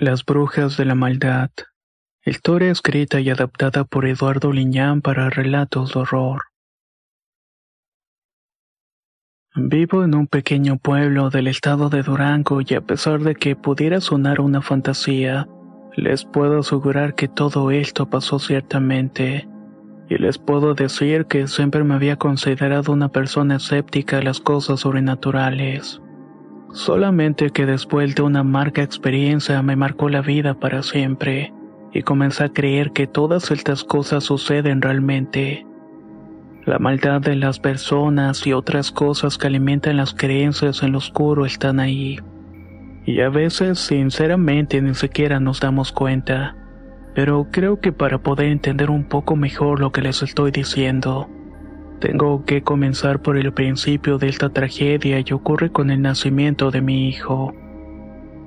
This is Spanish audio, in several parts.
Las brujas de la maldad. Historia escrita y adaptada por Eduardo Liñán para relatos de horror. Vivo en un pequeño pueblo del estado de Durango y a pesar de que pudiera sonar una fantasía, les puedo asegurar que todo esto pasó ciertamente. Y les puedo decir que siempre me había considerado una persona escéptica a las cosas sobrenaturales. Solamente que después de una amarga experiencia me marcó la vida para siempre, y comencé a creer que todas estas cosas suceden realmente. La maldad de las personas y otras cosas que alimentan las creencias en lo oscuro están ahí. Y a veces, sinceramente, ni siquiera nos damos cuenta. Pero creo que para poder entender un poco mejor lo que les estoy diciendo, tengo que comenzar por el principio de esta tragedia y ocurre con el nacimiento de mi hijo.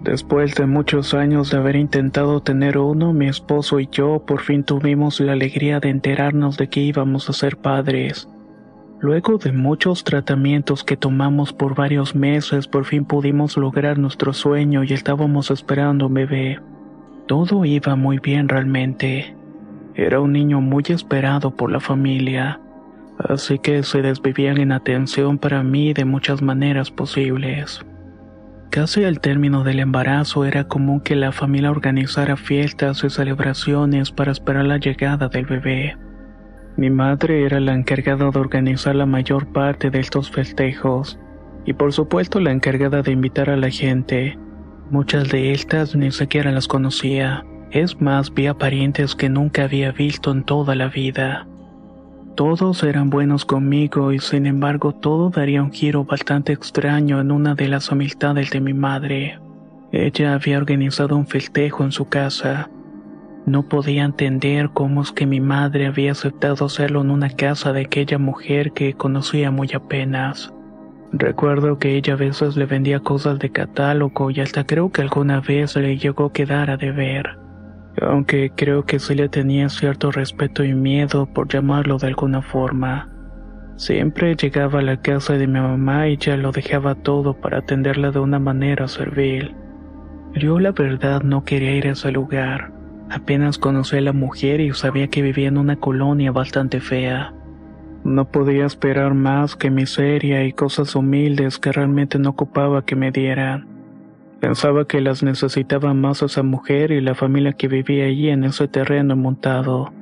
Después de muchos años de haber intentado tener uno, mi esposo y yo por fin tuvimos la alegría de enterarnos de que íbamos a ser padres. Luego de muchos tratamientos que tomamos por varios meses, por fin pudimos lograr nuestro sueño y estábamos esperando un bebé. Todo iba muy bien realmente. Era un niño muy esperado por la familia, así que se desvivían en atención para mí de muchas maneras posibles. Casi al término del embarazo era común que la familia organizara fiestas y celebraciones para esperar la llegada del bebé. Mi madre era la encargada de organizar la mayor parte de estos festejos y por supuesto la encargada de invitar a la gente. Muchas de estas ni siquiera las conocía. Es más, vi a parientes que nunca había visto en toda la vida. Todos eran buenos conmigo y sin embargo todo daría un giro bastante extraño en una de las amistades de mi madre. Ella había organizado un festejo en su casa. No podía entender cómo es que mi madre había aceptado hacerlo en una casa de aquella mujer que conocía muy apenas. Recuerdo que ella a veces le vendía cosas de catálogo y hasta creo que alguna vez le llegó a quedar a deber aunque creo que sí le tenía cierto respeto y miedo por llamarlo de alguna forma. Siempre llegaba a la casa de mi mamá y ya lo dejaba todo para atenderla de una manera servil. Yo la verdad no quería ir a ese lugar. Apenas conocí a la mujer y sabía que vivía en una colonia bastante fea. No podía esperar más que miseria y cosas humildes que realmente no ocupaba que me dieran. Pensaba que las necesitaba más esa mujer y la familia que vivía allí en ese terreno montado.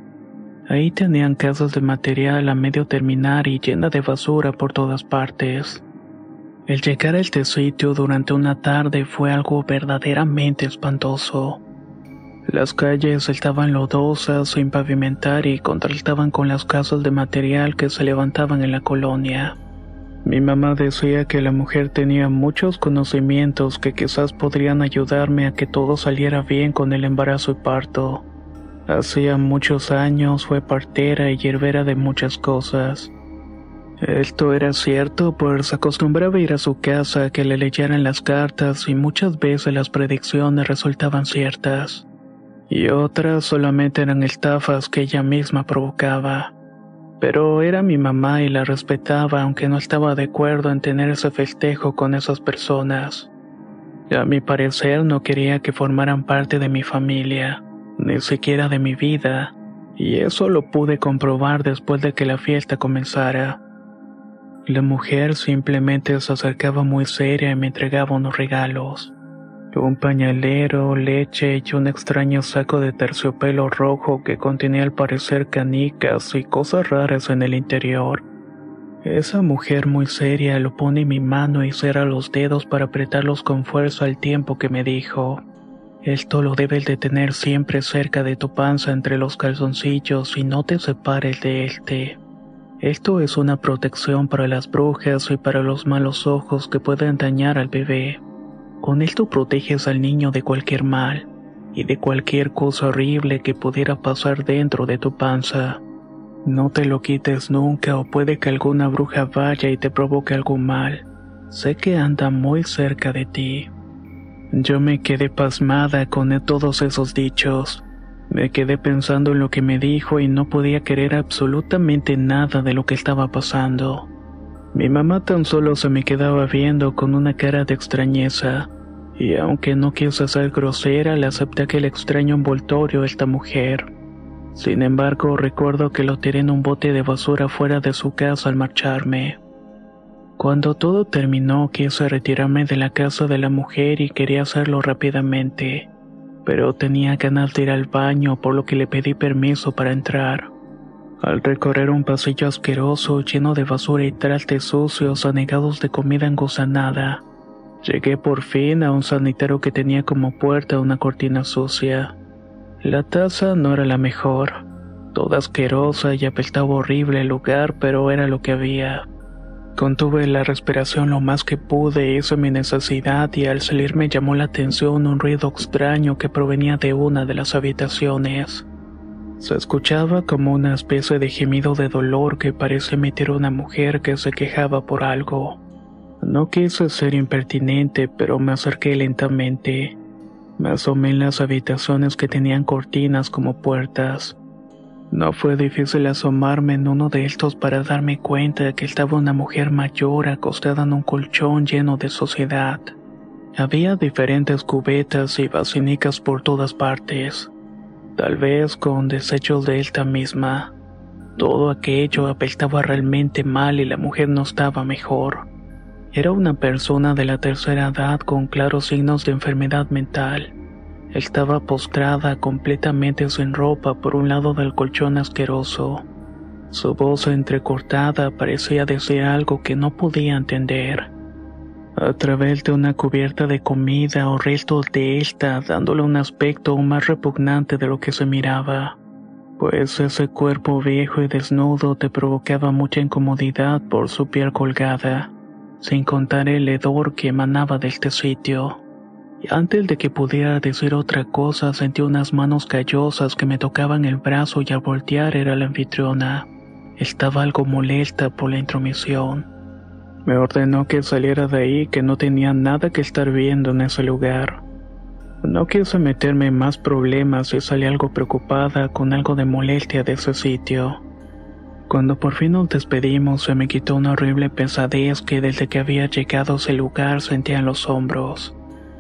Ahí tenían casas de material a medio terminar y llena de basura por todas partes. El llegar a este sitio durante una tarde fue algo verdaderamente espantoso. Las calles estaban lodosas, sin pavimentar y contrastaban con las casas de material que se levantaban en la colonia. Mi mamá decía que la mujer tenía muchos conocimientos que quizás podrían ayudarme a que todo saliera bien con el embarazo y parto. Hacía muchos años fue partera y hierbera de muchas cosas. Esto era cierto, pues acostumbraba ir a su casa a que le leyeran las cartas y muchas veces las predicciones resultaban ciertas. Y otras solamente eran estafas que ella misma provocaba pero era mi mamá y la respetaba aunque no estaba de acuerdo en tener ese festejo con esas personas. A mi parecer no quería que formaran parte de mi familia, ni siquiera de mi vida, y eso lo pude comprobar después de que la fiesta comenzara. La mujer simplemente se acercaba muy seria y me entregaba unos regalos un pañalero, leche y un extraño saco de terciopelo rojo que contenía al parecer canicas y cosas raras en el interior. Esa mujer muy seria lo pone en mi mano y cierra los dedos para apretarlos con fuerza al tiempo que me dijo. Esto lo debes de tener siempre cerca de tu panza entre los calzoncillos y no te separes de este. Esto es una protección para las brujas y para los malos ojos que pueden dañar al bebé. Con esto proteges al niño de cualquier mal y de cualquier cosa horrible que pudiera pasar dentro de tu panza. No te lo quites nunca o puede que alguna bruja vaya y te provoque algún mal. Sé que anda muy cerca de ti. Yo me quedé pasmada con todos esos dichos. Me quedé pensando en lo que me dijo y no podía querer absolutamente nada de lo que estaba pasando. Mi mamá tan solo se me quedaba viendo con una cara de extrañeza, y aunque no quise ser grosera, le acepté aquel extraño envoltorio esta mujer. Sin embargo, recuerdo que lo tiré en un bote de basura fuera de su casa al marcharme. Cuando todo terminó, quise retirarme de la casa de la mujer y quería hacerlo rápidamente, pero tenía ganas de ir al baño, por lo que le pedí permiso para entrar. Al recorrer un pasillo asqueroso lleno de basura y trastes sucios anegados de comida engusanada, llegué por fin a un sanitario que tenía como puerta una cortina sucia. La taza no era la mejor, toda asquerosa y apestaba horrible el lugar, pero era lo que había. Contuve la respiración lo más que pude, hice mi necesidad y al salir me llamó la atención un ruido extraño que provenía de una de las habitaciones. Se escuchaba como una especie de gemido de dolor que parece emitir una mujer que se quejaba por algo. No quise ser impertinente, pero me acerqué lentamente. Me asomé en las habitaciones que tenían cortinas como puertas. No fue difícil asomarme en uno de estos para darme cuenta de que estaba una mujer mayor acostada en un colchón lleno de suciedad. Había diferentes cubetas y basinicas por todas partes, tal vez con desechos de esta misma. Todo aquello apestaba realmente mal y la mujer no estaba mejor. Era una persona de la tercera edad con claros signos de enfermedad mental. Estaba postrada completamente sin ropa por un lado del colchón asqueroso. Su voz entrecortada parecía decir algo que no podía entender. A través de una cubierta de comida o restos de esta, dándole un aspecto aún más repugnante de lo que se miraba, pues ese cuerpo viejo y desnudo te provocaba mucha incomodidad por su piel colgada sin contar el hedor que emanaba de este sitio. Y antes de que pudiera decir otra cosa, sentí unas manos callosas que me tocaban el brazo y al voltear era la anfitriona. Estaba algo molesta por la intromisión. Me ordenó que saliera de ahí, que no tenía nada que estar viendo en ese lugar. No quise meterme en más problemas y salí algo preocupada con algo de molestia de ese sitio. Cuando por fin nos despedimos se me quitó una horrible pesadez que desde que había llegado a ese lugar sentía en los hombros.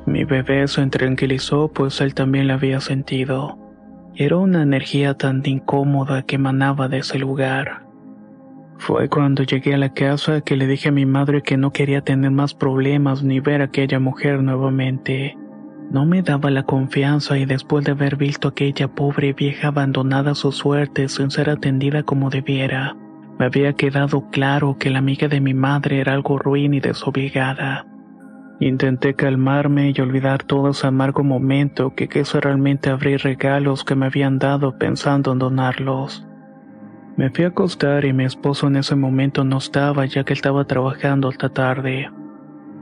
Mi bebé se tranquilizó pues él también la había sentido. Era una energía tan incómoda que emanaba de ese lugar. Fue cuando llegué a la casa que le dije a mi madre que no quería tener más problemas ni ver a aquella mujer nuevamente. No me daba la confianza y después de haber visto a aquella pobre vieja abandonada a su suerte sin ser atendida como debiera, me había quedado claro que la amiga de mi madre era algo ruin y desobligada. Intenté calmarme y olvidar todo ese amargo momento que quise realmente abrir regalos que me habían dado pensando en donarlos. Me fui a acostar y mi esposo en ese momento no estaba ya que estaba trabajando hasta tarde.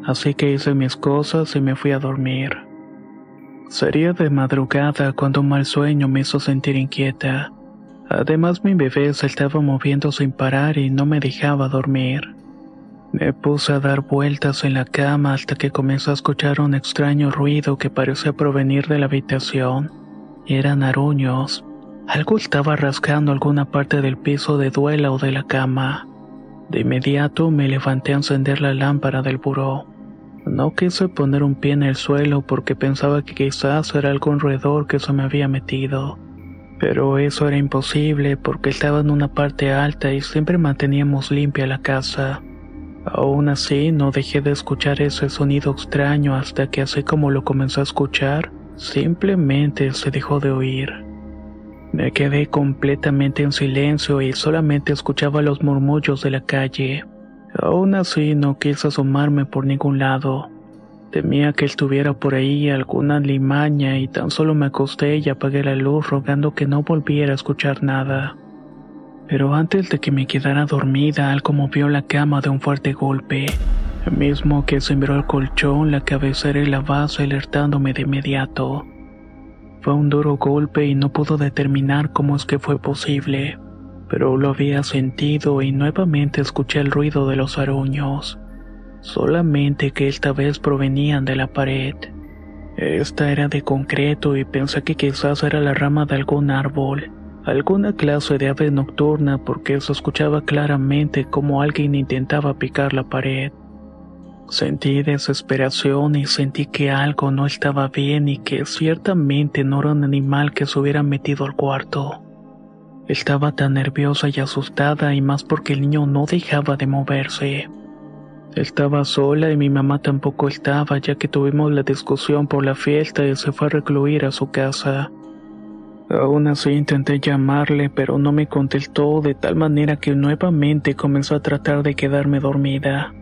Así que hice mis cosas y me fui a dormir. Sería de madrugada cuando un mal sueño me hizo sentir inquieta. Además mi bebé se estaba moviendo sin parar y no me dejaba dormir. Me puse a dar vueltas en la cama hasta que comencé a escuchar un extraño ruido que parecía provenir de la habitación. Eran aruños. Algo estaba rascando alguna parte del piso de duela o de la cama. De inmediato me levanté a encender la lámpara del buró. No quise poner un pie en el suelo porque pensaba que quizás era algún roedor que se me había metido. Pero eso era imposible porque estaba en una parte alta y siempre manteníamos limpia la casa. Aún así, no dejé de escuchar ese sonido extraño hasta que así como lo comencé a escuchar, simplemente se dejó de oír. Me quedé completamente en silencio y solamente escuchaba los murmullos de la calle. Aún así no quise asomarme por ningún lado. Temía que estuviera por ahí alguna limaña y tan solo me acosté y apagué la luz rogando que no volviera a escuchar nada. Pero antes de que me quedara dormida, algo movió la cama de un fuerte golpe, el mismo que sembró el colchón, la cabecera y la base alertándome de inmediato. Fue un duro golpe y no pudo determinar cómo es que fue posible, pero lo había sentido y nuevamente escuché el ruido de los aruños, solamente que esta vez provenían de la pared. Esta era de concreto y pensé que quizás era la rama de algún árbol, alguna clase de ave nocturna porque se escuchaba claramente como alguien intentaba picar la pared. Sentí desesperación y sentí que algo no estaba bien y que ciertamente no era un animal que se hubiera metido al cuarto. Estaba tan nerviosa y asustada y más porque el niño no dejaba de moverse. Estaba sola y mi mamá tampoco estaba ya que tuvimos la discusión por la fiesta y se fue a recluir a su casa. Aún así intenté llamarle pero no me contestó de tal manera que nuevamente comenzó a tratar de quedarme dormida.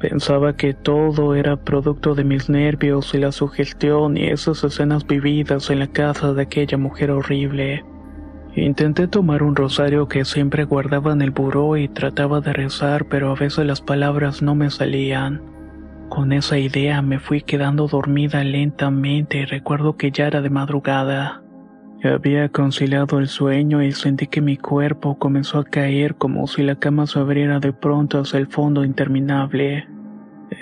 Pensaba que todo era producto de mis nervios y la sugestión y esas escenas vividas en la casa de aquella mujer horrible. Intenté tomar un rosario que siempre guardaba en el buró y trataba de rezar, pero a veces las palabras no me salían. Con esa idea me fui quedando dormida lentamente y recuerdo que ya era de madrugada. Había conciliado el sueño y sentí que mi cuerpo comenzó a caer como si la cama se abriera de pronto hacia el fondo interminable.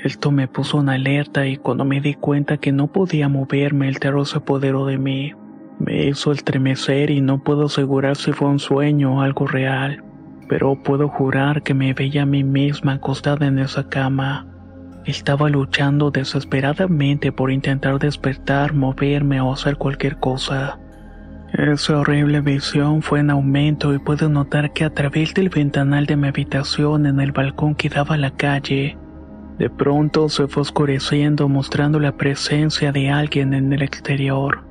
Esto me puso en alerta y cuando me di cuenta que no podía moverme el terror se apoderó de mí. Me hizo estremecer y no puedo asegurar si fue un sueño o algo real, pero puedo jurar que me veía a mí misma acostada en esa cama. Estaba luchando desesperadamente por intentar despertar, moverme o hacer cualquier cosa. Esa horrible visión fue en aumento y puedo notar que a través del ventanal de mi habitación en el balcón que daba a la calle, de pronto se fue oscureciendo mostrando la presencia de alguien en el exterior.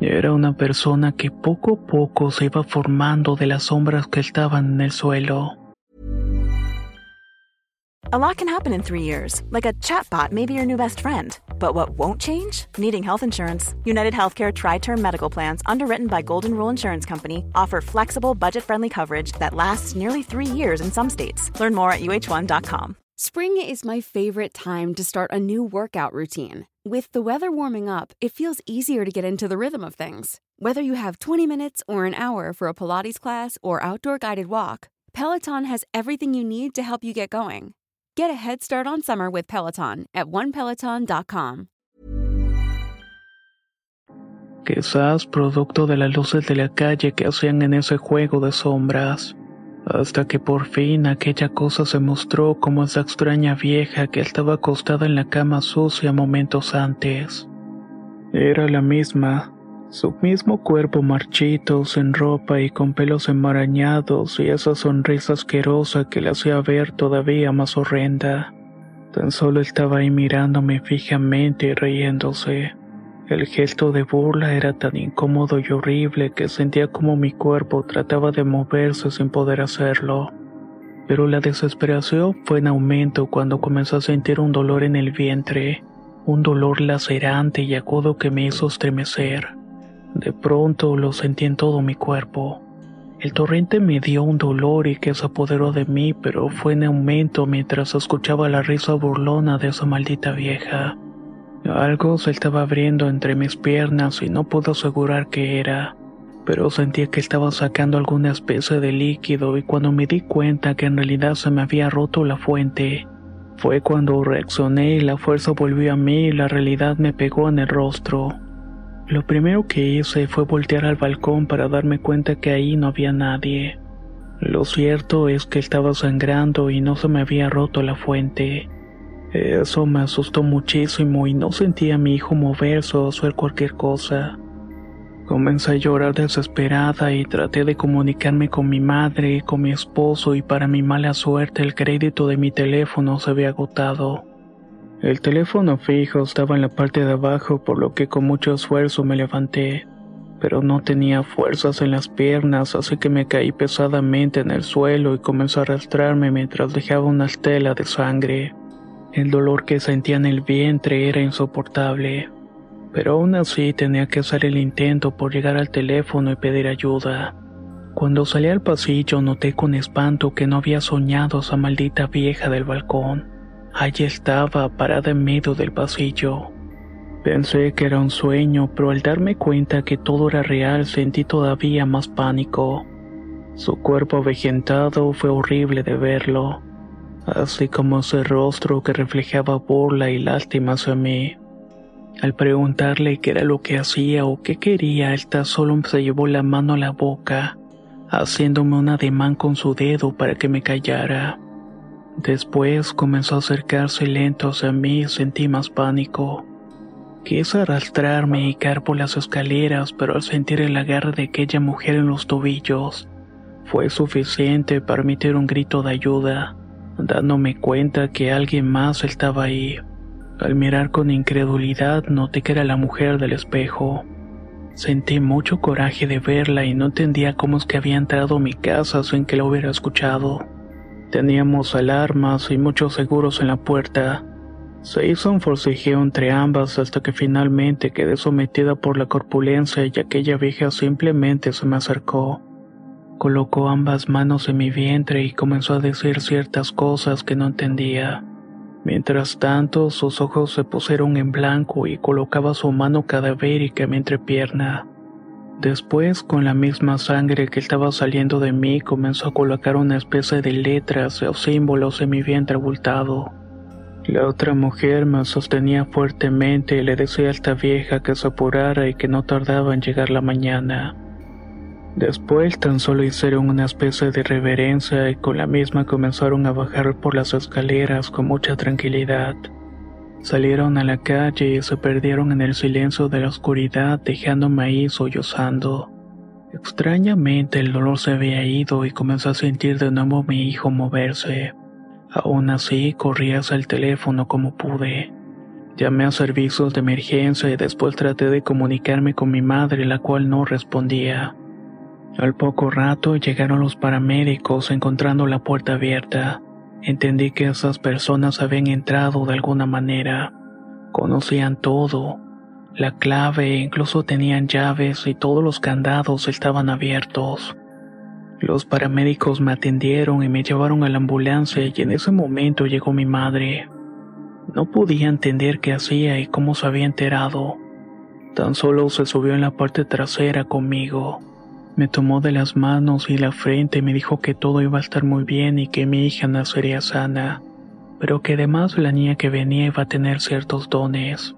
Era una persona que poco a poco se iba formando de las sombras que estaban en el suelo. A lot can happen in three years, like a chatbot may be your new best friend. But what won't change? Needing health insurance. United Healthcare Tri Term Medical Plans, underwritten by Golden Rule Insurance Company, offer flexible, budget friendly coverage that lasts nearly three years in some states. Learn more at uh1.com. Spring is my favorite time to start a new workout routine. With the weather warming up, it feels easier to get into the rhythm of things. Whether you have 20 minutes or an hour for a Pilates class or outdoor guided walk, Peloton has everything you need to help you get going. Get a head start on summer with Peloton at onepeloton.com. Quizás producto de las luces de la calle que hacían en ese juego de sombras. Hasta que por fin aquella cosa se mostró como esa extraña vieja que estaba acostada en la cama sucia momentos antes. Era la misma, su mismo cuerpo marchito, sin ropa y con pelos enmarañados y esa sonrisa asquerosa que la hacía ver todavía más horrenda. Tan solo estaba ahí mirándome fijamente y riéndose. El gesto de burla era tan incómodo y horrible que sentía como mi cuerpo trataba de moverse sin poder hacerlo. Pero la desesperación fue en aumento cuando comencé a sentir un dolor en el vientre, un dolor lacerante y agudo que me hizo estremecer. De pronto lo sentí en todo mi cuerpo. El torrente me dio un dolor y que se apoderó de mí, pero fue en aumento mientras escuchaba la risa burlona de esa maldita vieja. Algo se estaba abriendo entre mis piernas y no puedo asegurar qué era, pero sentía que estaba sacando alguna especie de líquido y cuando me di cuenta que en realidad se me había roto la fuente, fue cuando reaccioné y la fuerza volvió a mí y la realidad me pegó en el rostro. Lo primero que hice fue voltear al balcón para darme cuenta que ahí no había nadie. Lo cierto es que estaba sangrando y no se me había roto la fuente. Eso me asustó muchísimo y no sentía a mi hijo moverse o hacer cualquier cosa. Comencé a llorar desesperada y traté de comunicarme con mi madre con mi esposo y para mi mala suerte el crédito de mi teléfono se había agotado. El teléfono fijo estaba en la parte de abajo, por lo que con mucho esfuerzo me levanté, pero no tenía fuerzas en las piernas, así que me caí pesadamente en el suelo y comenzó a arrastrarme mientras dejaba una estela de sangre. El dolor que sentía en el vientre era insoportable, pero aún así tenía que hacer el intento por llegar al teléfono y pedir ayuda. Cuando salí al pasillo noté con espanto que no había soñado esa maldita vieja del balcón. Allí estaba, parada en medio del pasillo. Pensé que era un sueño, pero al darme cuenta que todo era real sentí todavía más pánico. Su cuerpo avejentado fue horrible de verlo, así como ese rostro que reflejaba burla y lástima hacia mí. Al preguntarle qué era lo que hacía o qué quería, tan solo se llevó la mano a la boca, haciéndome un ademán con su dedo para que me callara. Después comenzó a acercarse lento hacia mí y sentí más pánico. Quise arrastrarme y caer por las escaleras, pero al sentir el agarre de aquella mujer en los tobillos, fue suficiente para emitir un grito de ayuda, dándome cuenta que alguien más estaba ahí. Al mirar con incredulidad noté que era la mujer del espejo. Sentí mucho coraje de verla y no entendía cómo es que había entrado a mi casa sin que la hubiera escuchado. Teníamos alarmas y muchos seguros en la puerta. Se hizo un forcejeo entre ambas hasta que finalmente quedé sometida por la corpulencia y aquella vieja simplemente se me acercó. Colocó ambas manos en mi vientre y comenzó a decir ciertas cosas que no entendía. Mientras tanto, sus ojos se pusieron en blanco y colocaba su mano cadavérica en mi entrepierna. Después, con la misma sangre que estaba saliendo de mí, comenzó a colocar una especie de letras o símbolos en mi vientre abultado. La otra mujer me sostenía fuertemente y le decía a esta vieja que se apurara y que no tardaba en llegar la mañana. Después tan solo hicieron una especie de reverencia y con la misma comenzaron a bajar por las escaleras con mucha tranquilidad. Salieron a la calle y se perdieron en el silencio de la oscuridad dejándome ahí sollozando. Extrañamente el dolor se había ido y comenzó a sentir de nuevo mi hijo moverse. Aún así corrí hacia el teléfono como pude. Llamé a servicios de emergencia y después traté de comunicarme con mi madre la cual no respondía. Al poco rato llegaron los paramédicos encontrando la puerta abierta. Entendí que esas personas habían entrado de alguna manera. Conocían todo. La clave, incluso tenían llaves y todos los candados estaban abiertos. Los paramédicos me atendieron y me llevaron a la ambulancia y en ese momento llegó mi madre. No podía entender qué hacía y cómo se había enterado. Tan solo se subió en la parte trasera conmigo. Me tomó de las manos y la frente y me dijo que todo iba a estar muy bien y que mi hija nacería sana, pero que además la niña que venía iba a tener ciertos dones.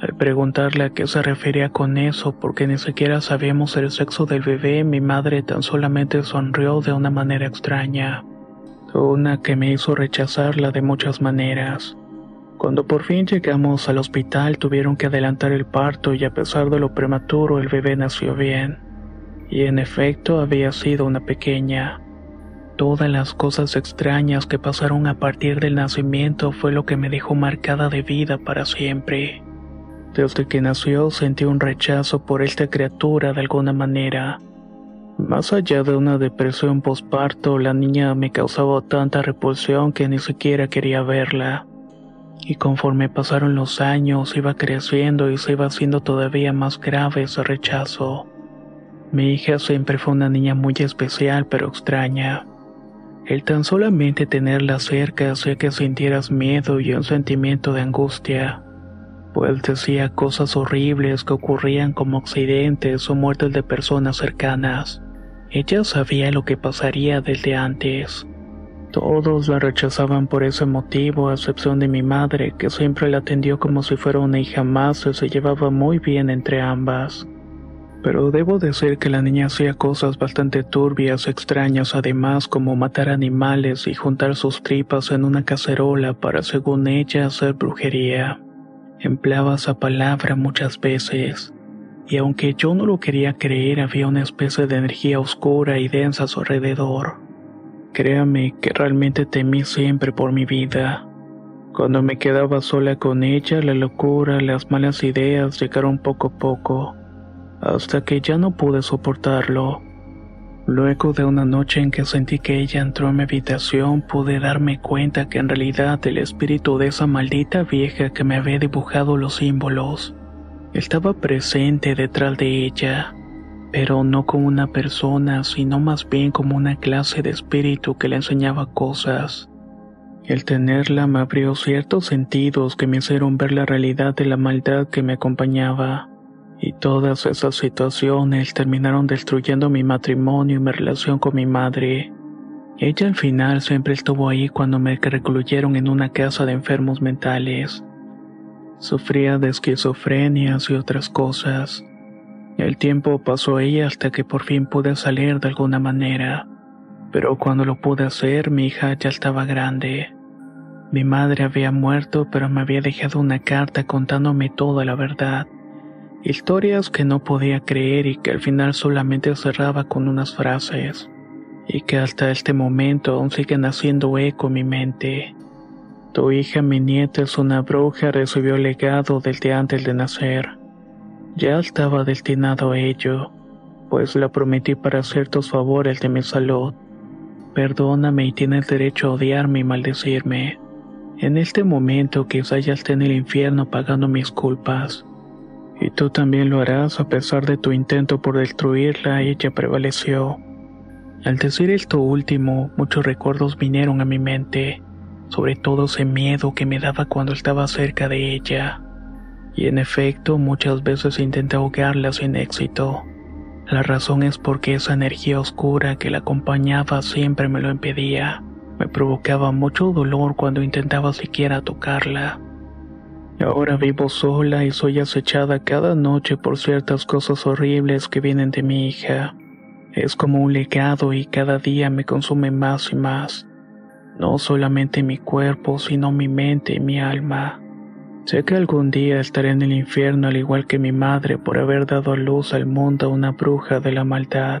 Al preguntarle a qué se refería con eso, porque ni siquiera sabíamos el sexo del bebé, mi madre tan solamente sonrió de una manera extraña, una que me hizo rechazarla de muchas maneras. Cuando por fin llegamos al hospital tuvieron que adelantar el parto y a pesar de lo prematuro el bebé nació bien y en efecto había sido una pequeña. Todas las cosas extrañas que pasaron a partir del nacimiento fue lo que me dejó marcada de vida para siempre. Desde que nació sentí un rechazo por esta criatura de alguna manera. Más allá de una depresión postparto, la niña me causaba tanta repulsión que ni siquiera quería verla. Y conforme pasaron los años iba creciendo y se iba haciendo todavía más grave ese rechazo. Mi hija siempre fue una niña muy especial pero extraña. El tan solamente tenerla cerca hacía que sintieras miedo y un sentimiento de angustia, pues decía cosas horribles que ocurrían como accidentes o muertes de personas cercanas. Ella sabía lo que pasaría desde antes. Todos la rechazaban por ese motivo, a excepción de mi madre, que siempre la atendió como si fuera una hija más y se llevaba muy bien entre ambas pero debo decir que la niña hacía cosas bastante turbias, extrañas, además como matar animales y juntar sus tripas en una cacerola para, según ella, hacer brujería. Empleaba esa palabra muchas veces, y aunque yo no lo quería creer, había una especie de energía oscura y densa a su alrededor. Créame que realmente temí siempre por mi vida. Cuando me quedaba sola con ella, la locura, las malas ideas llegaron poco a poco hasta que ya no pude soportarlo. Luego de una noche en que sentí que ella entró en mi habitación, pude darme cuenta que en realidad el espíritu de esa maldita vieja que me había dibujado los símbolos estaba presente detrás de ella. pero no como una persona, sino más bien como una clase de espíritu que le enseñaba cosas. El tenerla me abrió ciertos sentidos que me hicieron ver la realidad de la maldad que me acompañaba. Y todas esas situaciones terminaron destruyendo mi matrimonio y mi relación con mi madre. Ella al final siempre estuvo ahí cuando me recluyeron en una casa de enfermos mentales. Sufría de esquizofrenias y otras cosas. El tiempo pasó ella hasta que por fin pude salir de alguna manera. Pero cuando lo pude hacer, mi hija ya estaba grande. Mi madre había muerto, pero me había dejado una carta contándome toda la verdad. Historias que no podía creer y que al final solamente cerraba con unas frases, y que hasta este momento aún siguen haciendo eco en mi mente. Tu hija, mi nieta, es una bruja, recibió legado desde antes de nacer. Ya estaba destinado a ello, pues la prometí para hacer tus favores de mi salud. Perdóname y tienes derecho a odiarme y maldecirme. En este momento quizá ya esté en el infierno pagando mis culpas. Y tú también lo harás a pesar de tu intento por destruirla, ella prevaleció. Al decir esto último, muchos recuerdos vinieron a mi mente, sobre todo ese miedo que me daba cuando estaba cerca de ella. Y en efecto, muchas veces intenté ahogarla sin éxito. La razón es porque esa energía oscura que la acompañaba siempre me lo impedía. Me provocaba mucho dolor cuando intentaba siquiera tocarla. Ahora vivo sola y soy acechada cada noche por ciertas cosas horribles que vienen de mi hija. Es como un legado y cada día me consume más y más. No solamente mi cuerpo, sino mi mente y mi alma. Sé que algún día estaré en el infierno al igual que mi madre por haber dado a luz al mundo a una bruja de la maldad.